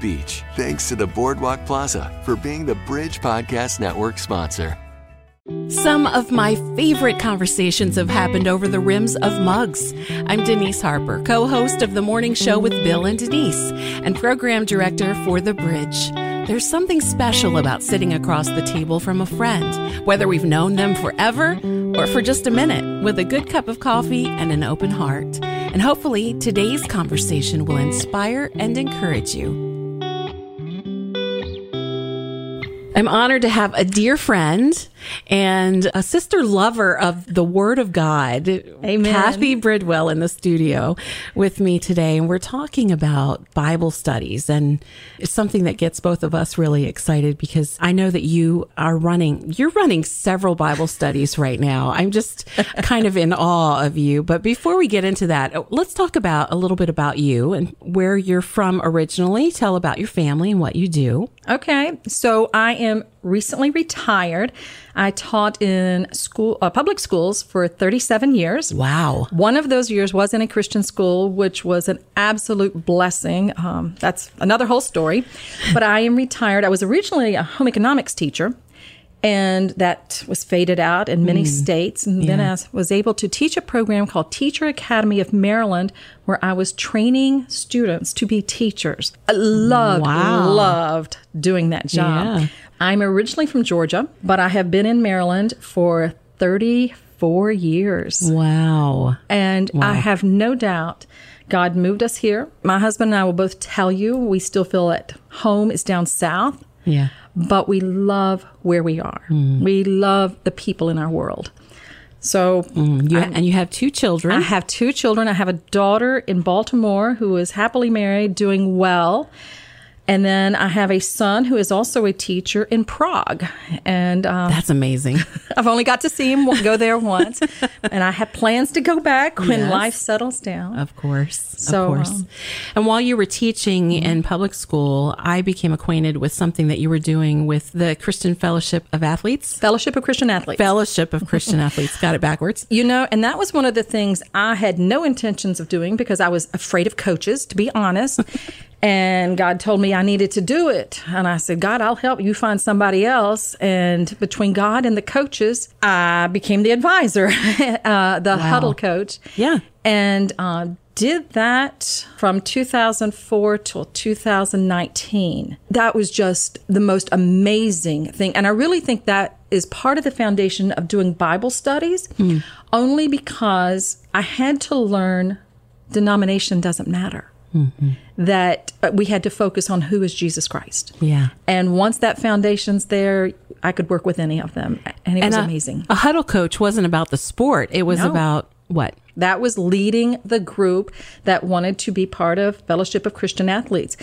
Beach. Thanks to the Boardwalk Plaza for being the Bridge Podcast Network sponsor. Some of my favorite conversations have happened over the rims of mugs. I'm Denise Harper, co host of The Morning Show with Bill and Denise, and program director for The Bridge. There's something special about sitting across the table from a friend, whether we've known them forever or for just a minute, with a good cup of coffee and an open heart. And hopefully, today's conversation will inspire and encourage you. I'm honored to have a dear friend and a sister lover of the Word of God, Amen. Kathy Bridwell, in the studio with me today. And we're talking about Bible studies. And it's something that gets both of us really excited because I know that you are running, you're running several Bible studies right now. I'm just kind of in awe of you. But before we get into that, let's talk about a little bit about you and where you're from originally. Tell about your family and what you do. Okay, so I am recently retired. I taught in school, uh, public schools for 37 years. Wow. One of those years was in a Christian school, which was an absolute blessing. Um, that's another whole story. But I am retired. I was originally a home economics teacher. And that was faded out in many states. And then I was able to teach a program called Teacher Academy of Maryland, where I was training students to be teachers. I loved, Wow. loved doing that job. Yeah. I'm originally from Georgia, but I have been in Maryland for 34 years. Wow. And I have no doubt God moved us here. My husband and I will both tell you we still feel at home is down south, Yeah. but we love where we are. Mm. We love the people in our world. So mm. You, and you have two children. I have two children. I have a daughter in Baltimore who is happily married, doing well. And then I have a son who is also a teacher in Prague. And um, That's amazing. I've only got to see him go there once. and I have plans to go back when Yes. life settles down. Of course. So, of course. um, and while you were teaching in public school, I became acquainted with something that you were doing with the Christian Fellowship of Athletes. Fellowship of Christian Athletes. Fellowship of Christian Athletes. Got it backwards. You know, and that was one of the things I had no intentions of doing because I was afraid of coaches, to be honest. And God told me I needed to do it. And I said, God, I'll help you find somebody else. And between God and the coaches, I became the advisor, uh, the huddle coach. Yeah. And uh, did that from 2004 till 2019. That was just the most amazing thing. And I really think that is part of the foundation of doing Bible studies, only because I had to learn denomination doesn't matter. That uh, we had to focus on who is Jesus Christ. Yeah. And once that foundation's there, I could work with any of them. And it was a, amazing. A huddle coach wasn't about the sport. It was No. about what? That was leading the group that wanted to be part of Fellowship of Christian Athletes.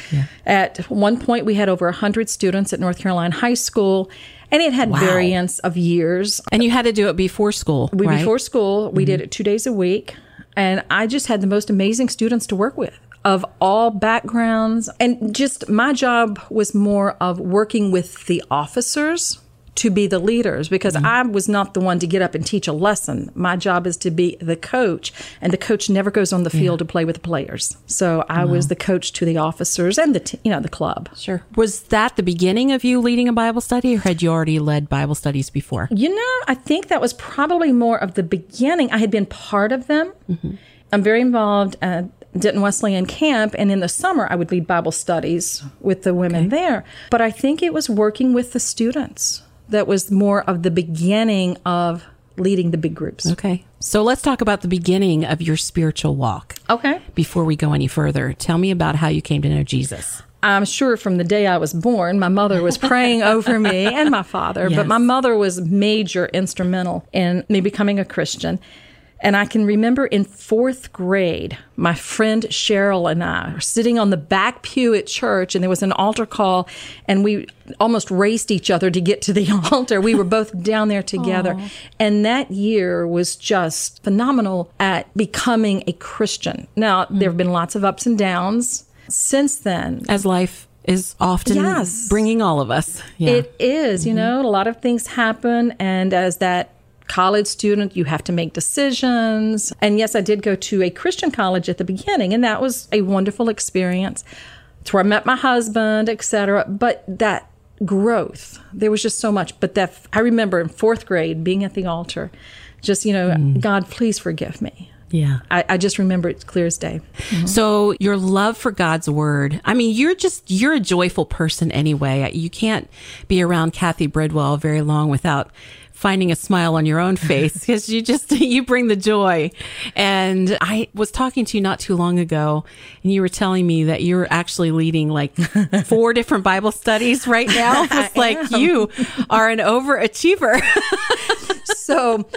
At one point, we had over 100 students at North Caroline High School, and it had variants of years. And you had to do it before school, We, right? Before school, we did it two days a week, and I just had the most amazing students to work with of all backgrounds. And just my job was more of working with the officers to be the leaders because mm-hmm. I was not the one to get up and teach a lesson. My job is to be the coach, and the coach never goes on the field to play with the players. So I was the coach to the officers and the t- you know the club. Sure. Was that the beginning of you leading a Bible study, or had you already led Bible studies before? You know, I think that was probably more of the beginning. I had been part of them. Mm-hmm. I'm very involved at Denton Wesleyan Camp, and in the summer, I would lead Bible studies with the women there. But I think it was working with the students that was more of the beginning of leading the big groups. Okay. So let's talk about the beginning of your spiritual walk. Okay. Before we go any further, tell me about how you came to know Jesus. I'm sure from the day I was born, my mother was praying over me and my father, Yes. but my mother was major instrumental in me becoming a Christian. And I can remember in fourth grade, my friend Cheryl and I were sitting on the back pew at church, and there was an altar call, and we almost raced each other to get to the altar. We were both down there together. And that year was just phenomenal at becoming a Christian. Now, there have mm-hmm. been lots of ups and downs since then. As life is often Yes. bringing all of us. Yeah. It is, you mm-hmm. know, a lot of things happen. And as that college student, you have to make decisions. And yes, I did go to a Christian college at the beginning, and that was a wonderful experience. It's where I met my husband, etc. But that growth, there was just so much. But that I remember in fourth grade being at the altar, just, you know, mm. God, please forgive me. yeah. I, I just remember it clear as day. Mm-hmm. So your love for God's word. I mean, you're just you're a joyful person anyway. You can't be around Kathy Bridwell very long without finding a smile on your own face because you just you bring the joy. And I was talking to you not too long ago and you were telling me that you're actually leading like four different Bible studies right now. It's like you are an overachiever. so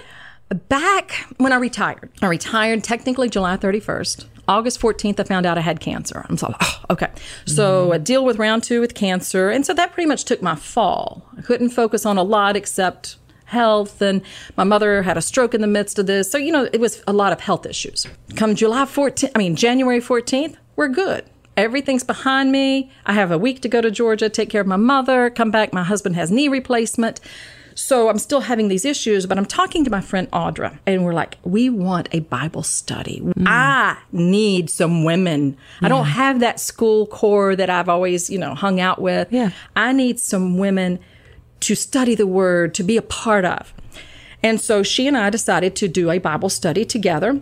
back when I retired, I retired technically July 31st. August 14th, I found out I had cancer. I'm so, oh, okay. So mm-hmm. I deal with round two with cancer. And so that pretty much took my fall. I couldn't focus on a lot except health. And my mother had a stroke in the midst of this. So, you know, it was a lot of health issues. Come July 14th, I mean, January 14th, we're good. Everything's behind me. I have a week to go to Georgia, take care of my mother, come back. My husband has knee replacement. So I'm still having these issues, but I'm talking to my friend Audra, and we're like, we want a Bible study. Mm. I need some women. I don't have that school core that I've always, you know, hung out with. Yeah. I need some women to study the word, to be a part of. And so she and I decided to do a Bible study together.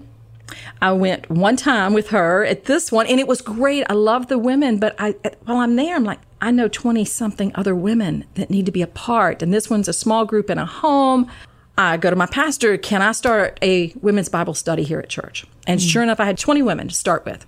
I went one time with her at this one, and it was great. I love the women, but I while I'm there, I'm like, I know 20 something other women that need to be a part. And this one's a small group in a home. I go to my pastor, can I start a women's Bible study here at church? And mm. sure enough, I had 20 women to start with.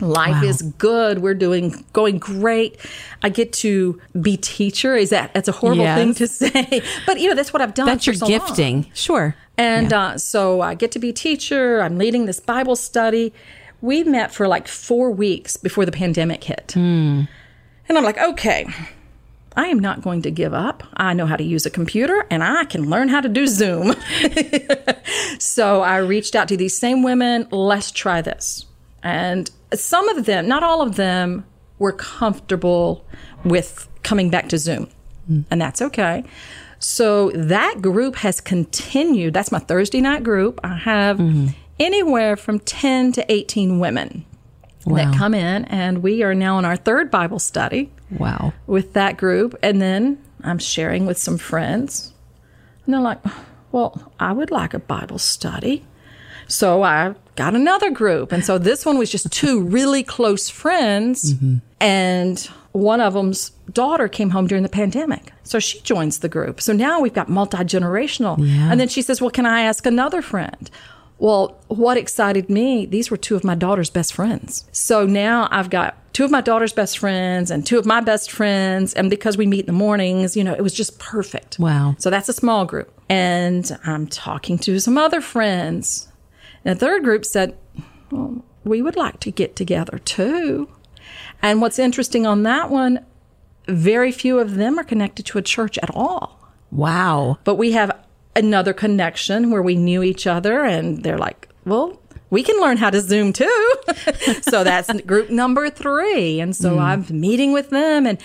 Life is good. We're doing going great. I get to be teacher. Is that that's a horrible Yes. thing to say, but you know that's what I've done. That's for your so long. gifting. Sure. And uh, so I get to be teacher. I'm leading this Bible study. We met for like four weeks before the pandemic hit. And I'm like, okay, I am not going to give up. I know how to use a computer and I can learn how to do Zoom. so I reached out to these same women. Let's try this. And some of them, not all of them, were comfortable with coming back to Zoom. Hmm. And that's okay. So that group has continued. That's my Thursday night group. I have mm-hmm. anywhere from 10 to 18 women that come in, and we are now in our third Bible study Wow. with that group. And then I'm sharing with some friends. And they're like, well, I would like a Bible study. So I got another group. And so this one was just two really close friends. Mm-hmm. And one of them's daughter came home during the pandemic. So she joins the group. So now we've got multi generational. And then she says, well, can I ask another friend? Well, what excited me, these were two of my daughter's best friends. So now I've got two of my daughter's best friends and two of my best friends. And because we meet in the mornings, you know, it was just perfect. Wow. So that's a small group. And I'm talking to some other friends. And the third group said, well, we would like to get together too. And what's interesting on that one, very few of them are connected to a church at all Wow. but we have another connection where we knew each other and they're like well we can learn how to zoom too so that's group number three and so mm. i'm meeting with them and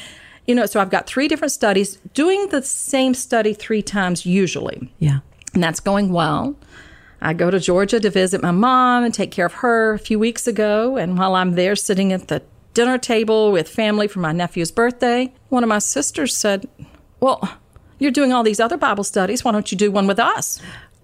you know so i've got three different studies doing the same study three times usually Yeah. and that's going well. I go to Georgia to visit my mom and take care of her a few weeks ago. And while I'm there sitting at the dinner table with family for my nephew's birthday, one of my sisters said, Well, you're doing all these other Bible studies. Why don't you do one with us?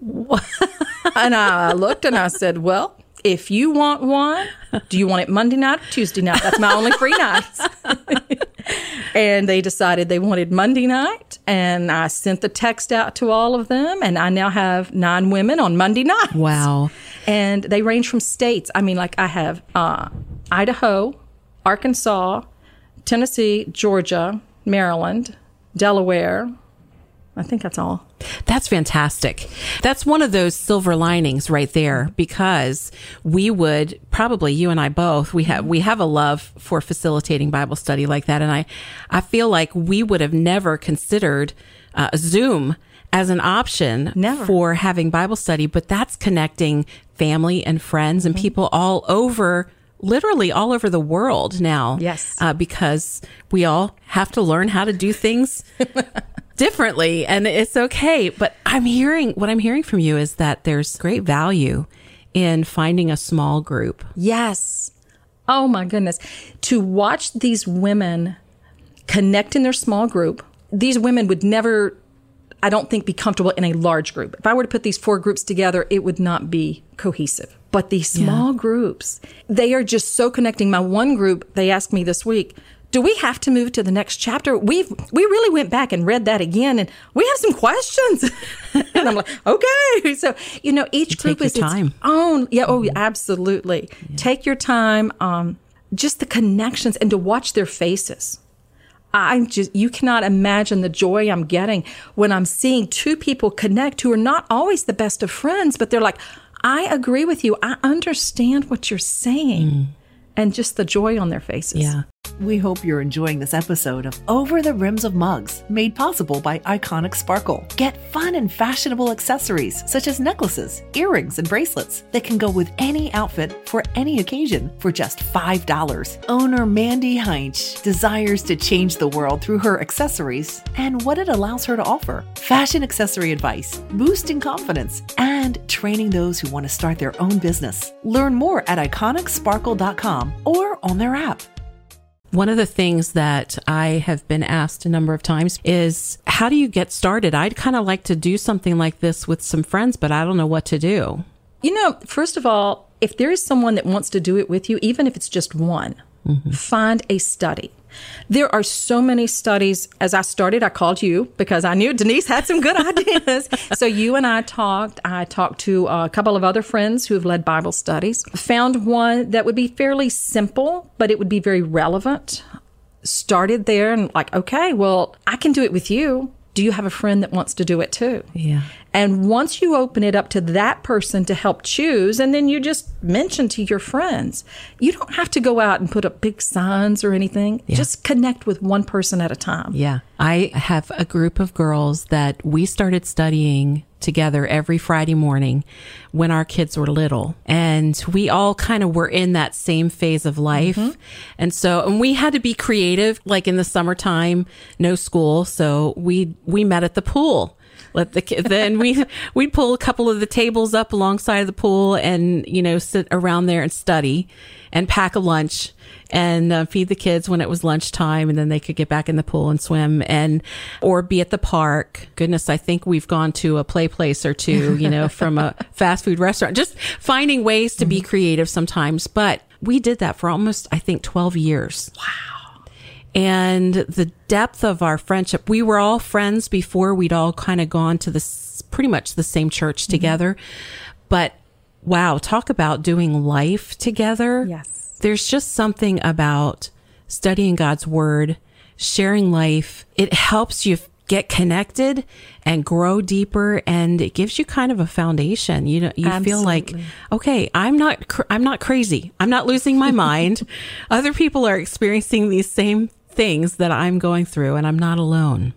and I looked and I said, Well, if you want one, do you want it Monday night or Tuesday night? That's my only free nights. and they decided they wanted Monday night. And I sent the text out to all of them. And I now have nine women on Monday night. Wow. And they range from states. I mean, like I have uh, Idaho, Arkansas, Tennessee, Georgia, Maryland, Delaware, I think that's all. That's fantastic. That's one of those silver linings right there because we would probably you and I both we have we have a love for facilitating Bible study like that and I I feel like we would have never considered uh, Zoom as an option Never. for having Bible study but that's connecting family and friends and people all over literally all over the world now Yes. uh, because we all have to learn how to do things differently and it's okay. But I'm hearing what I'm hearing from you is that there's great value in finding a small group. Yes. Oh my goodness. To watch these women connect in their small group, these women would never, I don't think, be comfortable in a large group. If I were to put these four groups together, it would not be cohesive. But these small groups, they are just so connecting. My one group, they asked me this week, do we have to move to the next chapter? We've we really went back and read that again, and we have some questions. and I'm like, okay. So you know, each group your is its time. own. Yeah. Oh, absolutely. Take your time. Um, just the connections and to watch their faces. I just, you cannot imagine the joy I'm getting when I'm seeing two people connect who are not always the best of friends, but they're like, I agree with you. I understand what you're saying. And just the joy on their faces. Yeah. We hope you're enjoying this episode of Over the Rims of Mugs, made possible by Iconic Sparkle. Get fun and fashionable accessories such as necklaces, earrings, and bracelets that can go with any outfit for any occasion for just $5. Owner Mandy Heinch desires to change the world through her accessories and what it allows her to offer fashion accessory advice, boosting confidence, and training those who want to start their own business. Learn more at iconicsparkle.com or on their app. One of the things that I have been asked a number of times is how do you get started? I'd kind of like to do something like this with some friends, but I don't know what to do. You know, first of all, if there is someone that wants to do it with you, even if it's just one, mm-hmm. find a study. There are so many studies. As I started, I called you because I knew Denise had some good ideas. so you and I talked. I talked to a couple of other friends who have led Bible studies. Found one that would be fairly simple, but it would be very relevant. Started there and like, okay, well, I can do it with you. Do you have a friend that wants to do it too? Yeah. And once you open it up to that person to help choose, and then you just mention to your friends, you don't have to go out and put up big signs or anything. Just connect with one person at a time. Yeah. I have a group of girls that we started studying together every Friday morning when our kids were little. And we all kind of were in that same phase of life. Mm-hmm. And so, and we had to be creative, like in the summertime, no school. So we, we met at the pool. Let the ki- then we we'd pull a couple of the tables up alongside of the pool and you know sit around there and study and pack a lunch and uh, feed the kids when it was lunchtime and then they could get back in the pool and swim and or be at the park. Goodness i think we've gone to a play place or two you know from a fast food restaurant. Just finding ways to be creative sometimes. But we did that for almost i think 12 years and the depth of our friendship. We were all friends before we'd all kind of gone to this pretty much the same church mm-hmm. together. But wow, talk about doing life together. Yes. There's just something about studying God's word, sharing life. It helps you get connected and grow deeper and it gives you kind of a foundation. You know, you feel like, okay, I'm not, cr- I'm not crazy. I'm not losing my mind. Other people are experiencing these same things that I'm going through and I'm not alone.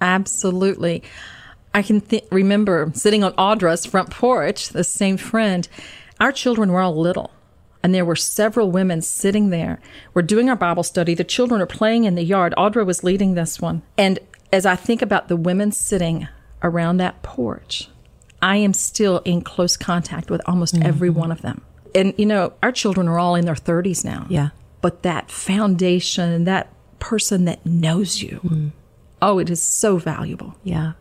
Absolutely. I can th- remember sitting on Audra's front porch, the same friend. Our children were all little, and there were several women sitting there. We're doing our Bible study. The children are playing in the yard. Audra was leading this one. And as I think about the women sitting around that porch, I am still in close contact with almost mm-hmm. every one of them. And, you know, our children are all in their 30s now Yeah. but that foundation, that person that knows you, mm. oh, it is so valuable. Yeah.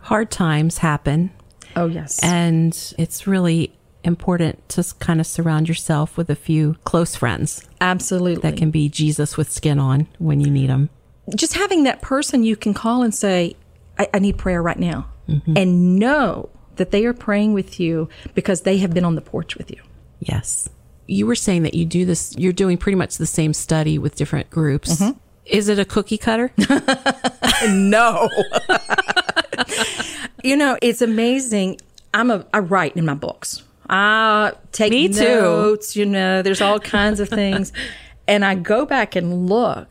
Hard times happen Oh, yes. and it's really important to kind of surround yourself with a few close friends Absolutely. that can be Jesus with skin on when you need them. Just having that person you can call and say, I, I need prayer right now, mm-hmm. and know that they are praying with you because they have been on the porch with you. Yes. You were saying that you do this, you're doing pretty much the same study with different groups. Mm-hmm. Is it a cookie cutter? No. You know, it's amazing. I'm a I write in my books. I take Me too. notes, you know, there's all kinds of things. and I go back and look.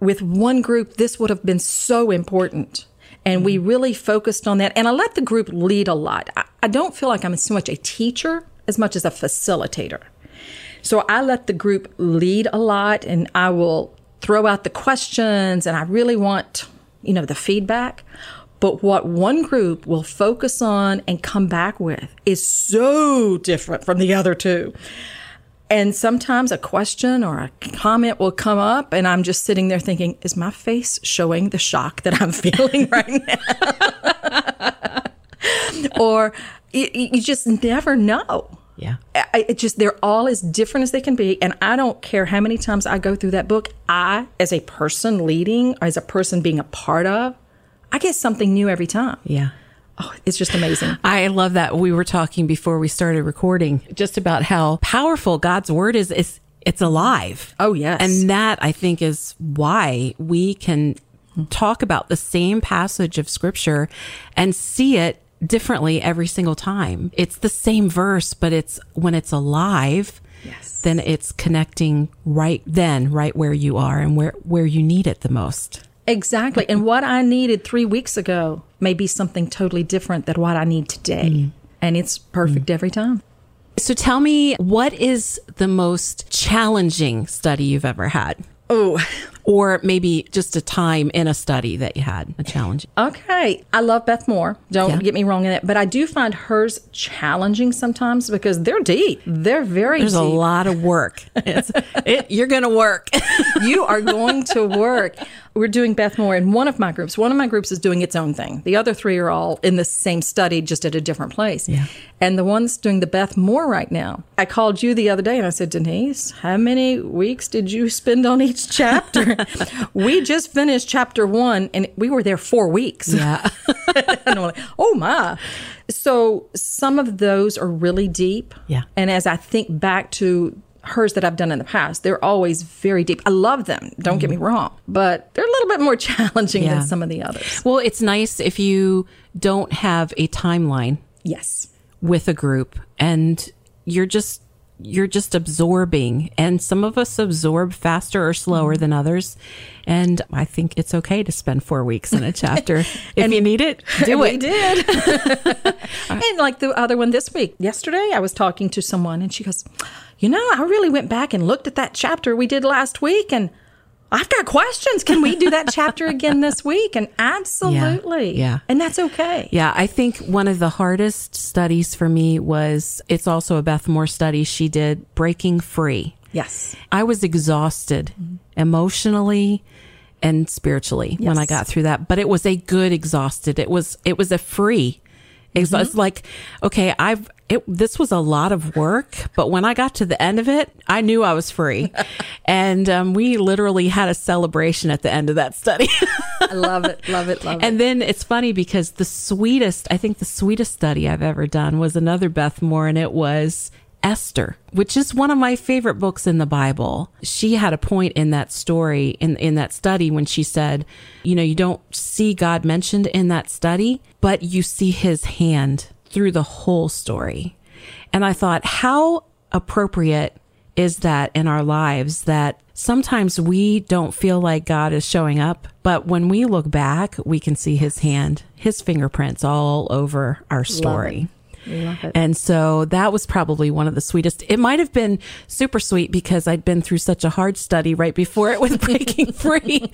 With one group, this would have been so important. And we mm-hmm. really focused on that. And I let the group lead a lot. I, I don't feel like I'm so much a teacher as much as a facilitator. So I let the group lead a lot and I will throw out the questions and I really want, you know, the feedback. But what one group will focus on and come back with is so different from the other two. And sometimes a question or a comment will come up, and I'm just sitting there thinking, is my face showing the shock that I'm feeling right now? or you, you just never know. Yeah. I, it just they're all as different as they can be and i don't care how many times i go through that book i as a person leading as a person being a part of i get something new every time Yeah. oh it's just amazing I love that we were talking before we started recording just about how powerful God's word is. It's, it's alive. Oh, yes. And that I think is why we can talk about the same passage of scripture and see it differently every single time. It's the same verse, but it's when it's alive. Yes. Then it's connecting right then, right where you are and where, where you need it the most. exactly and what i needed three weeks ago may be something totally different than what i need today mm. and it's perfect mm. every time So tell me, what is the most challenging study you've ever had? oh Or maybe just a time in a study that you had a challenge. Okay. I love Beth Moore. Don't Yeah. get me wrong in it, But I do find hers challenging sometimes because they're deep. They're very There's a lot of work. It's, it, you're going to work. you are going to work. We're doing Beth Moore in one of my groups. One of my groups is doing its own thing. The other three are all in the same study, just at a different place. Yeah. And the one that's doing the Beth Moore right now, I called you the other day and I said, Denise, how many weeks did you spend on each chapter? we just finished chapter one and we were there four weeks. yeah. and I'm like, oh my. So some of those are really deep. Yeah. And as I think back to hers that I've done in the past, they're always very deep. I love them, don't get me wrong, but they're a little bit more challenging Mm-hmm. Yeah. than some of the others. Well, it's nice if you don't have a timeline Yes. with a group and you're just you're just absorbing and some of us absorb faster or slower than others and i think it's okay to spend four weeks in a chapter if you need it do we it did. and like the other one this week, yesterday, I was talking to someone and she goes, You know, I really went back and looked at that chapter we did last week and I've got questions. Can we do that chapter again this week? And absolutely. yeah. And that's okay. Yeah, I think one of the hardest studies for me was it's also a Beth Moore study she did, Breaking Free. Yes. I was exhausted mm-hmm. emotionally and spiritually when I got through that, but it was a good exhausted. It was it was a free. It's it's like okay, I've it this was a lot of work, but when I got to the end of it, I knew I was free. and um, we literally had a celebration at the end of that study. I love it. Love it. Love it. And then it's funny because the sweetest, I think the sweetest study I've ever done was another Beth Moore, and it was Esther, which is one of my favorite books in the Bible. She had a point in that story, in, in that study, when she said, you know, you don't see God mentioned in that study, but you see his hand through the whole story. And I thought, how appropriate is that in our lives that sometimes we don't feel like God is showing up, but when we look back, we can see his hand, his fingerprints all over our story. And so that was probably one of the sweetest. It might have been super sweet because I'd been through such a hard study right before it with Breaking Free.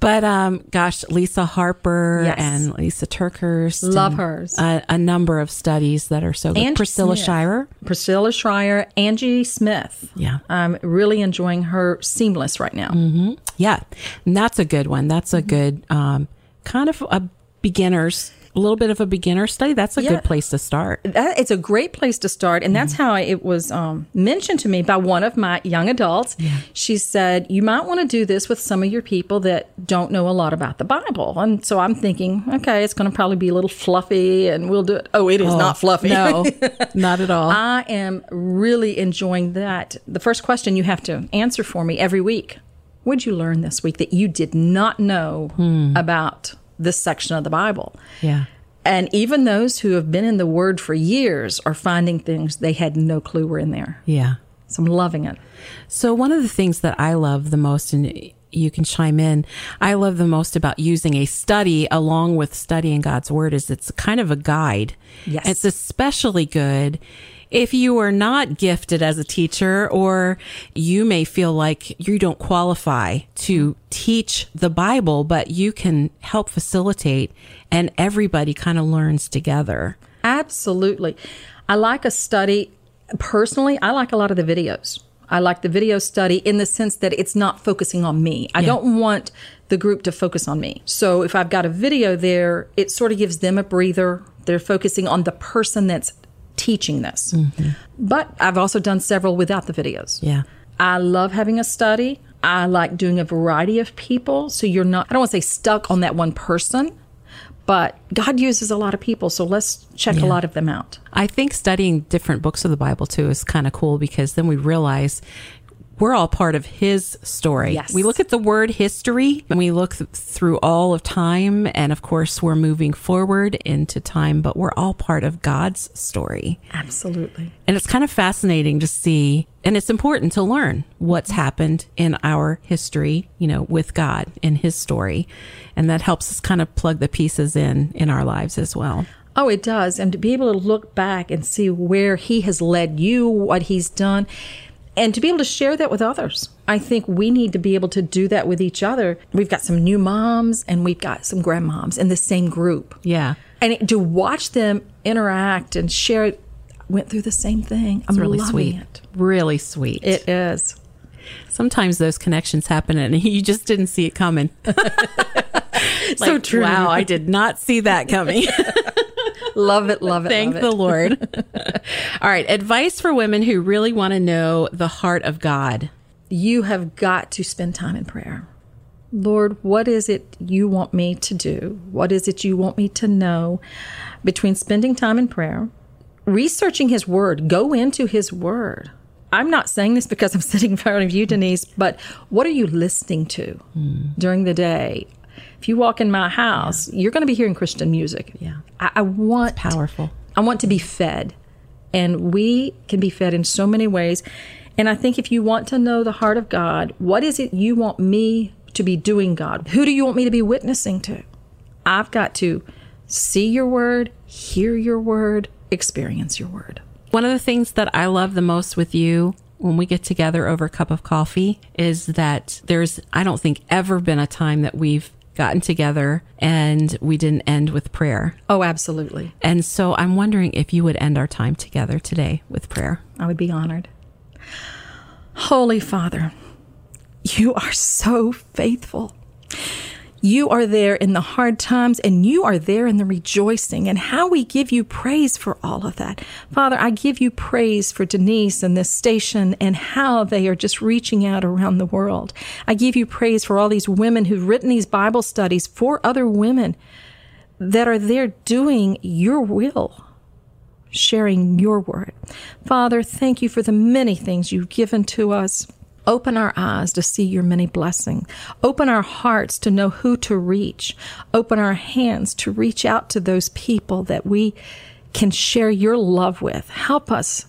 But um, gosh, Lisa Harper Yes. and Lysa TerKeurst. Love hers. A, a number of studies that are so good. Angie Priscilla Smith. Shire. Priscilla Shirer, Angie Smith. Yeah. I'm really enjoying her seamless right now. Yeah, and that's a good one. That's a good um, kind of a beginner's, a little bit of a beginner study. That's a Yeah. good place to start. That, it's a great place to start. And that's how it was um, mentioned to me by one of my young adults. She said, You might want to do this with some of your people that don't know a lot about the Bible. And so I'm thinking, okay, it's going to probably be a little fluffy and we'll do it. Oh, it is not fluffy. No, not at all. I am really enjoying that. The first question you have to answer for me every week What'd you learn this week that you did not know about this section of the Bible? yeah. And even those who have been in the Word for years are finding things they had no clue were in there. Yeah. So I'm loving it. So, one of the things that I love the most, and you can chime in, I love the most about using a study along with studying God's Word is it's kind of a guide. Yes. It's especially good if you are not gifted as a teacher or you may feel like you don't qualify to teach the Bible, but you can help facilitate and everybody kind of learns together. Absolutely. I like a study. Personally, I like a lot of the videos. I like the video study in the sense that it's not focusing on me. I don't want the group to focus on me. So if I've got a video there, it sort of gives them a breather. They're focusing on the person that's teaching this. Mm-hmm. But I've also done several without the videos. Yeah. I love having a study. I like doing a variety of people. So you're not, I don't want to say stuck on that one person, but God uses a lot of people. So let's check a lot of them out. I think studying different books of the Bible too is kind of cool because then we realize we're all part of his story. Yes. We look at the word history and we look th- through all of time. And of course, we're moving forward into time, but we're all part of God's story. Absolutely. And it's kind of fascinating to see, and it's important to learn what's mm-hmm. happened in our history, you know, with God in his story. And that helps us kind of plug the pieces in in our lives as well. Oh, it does. And to be able to look back and see where he has led you, what he's done, and to be able to share that with others. I think we need to be able to do that with each other. We've got some new moms and we've got some grandmoms in the same group. Yeah. And to watch them interact and share, went through the same thing. I'm really sweet. it. Really sweet. It is. Sometimes those connections happen and you just didn't see it coming. so true. Wow, I did not see that coming. love it, love it. Thank love the it. Lord. All right. Advice for women who really want to know the heart of God. you have got to spend time in prayer. Lord, what is it you want me to do? What is it you want me to know? Between spending time in prayer, researching His Word, go into His Word. I'm not saying this because I'm sitting in front of you, Denise, but what are you listening to hmm. during the day? If you walk in my house, you're going to be hearing Christian music. Yeah. I, I want Powerful. I want to be fed. And we can be fed in so many ways. And I think if you want to know the heart of God, what is it you want me to be doing, God? Who do you want me to be witnessing to? I've got to see your word, hear your word, experience your word. One of the things that I love the most with you when we get together over a cup of coffee is that there's, I don't think, ever been a time that we've gotten together and we didn't end with prayer. Oh, absolutely. And so I'm wondering if you would end our time together today with prayer. I would be honored. Holy Father, you are so faithful. You are there in the hard times and you are there in the rejoicing and how we give you praise for all of that. Father, I give you praise for Denise and this station and how they are just reaching out around the world. I give you praise for all these women who've written these Bible studies for other women that are there doing your will sharing your word. Father, thank you for the many things you've given to us. Open our eyes to see your many blessings. Open our hearts to know who to reach. Open our hands to reach out to those people that we can share your love with. Help us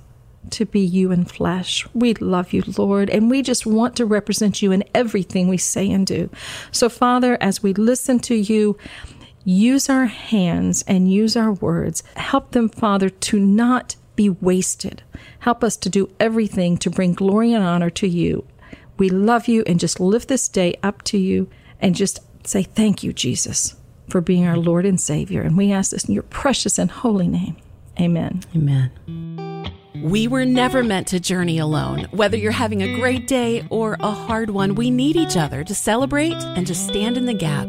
to be you in flesh. We love you, Lord, and we just want to represent you in everything we say and do. So, Father, as we listen to you, use our hands and use our words. Help them, Father, to not be wasted. Help us to do everything to bring glory and honor to you. We love you and just lift this day up to you and just say thank you, Jesus, for being our Lord and Savior. And we ask this in your precious and holy name. Amen. Amen. We were never meant to journey alone. Whether you're having a great day or a hard one, we need each other to celebrate and to stand in the gap.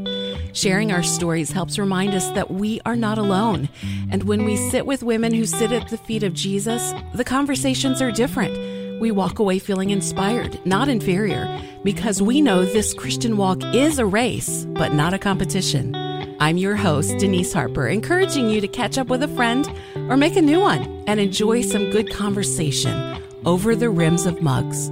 Sharing our stories helps remind us that we are not alone. And when we sit with women who sit at the feet of Jesus, the conversations are different. We walk away feeling inspired, not inferior, because we know this Christian walk is a race, but not a competition. I'm your host, Denise Harper, encouraging you to catch up with a friend or make a new one and enjoy some good conversation over the rims of mugs.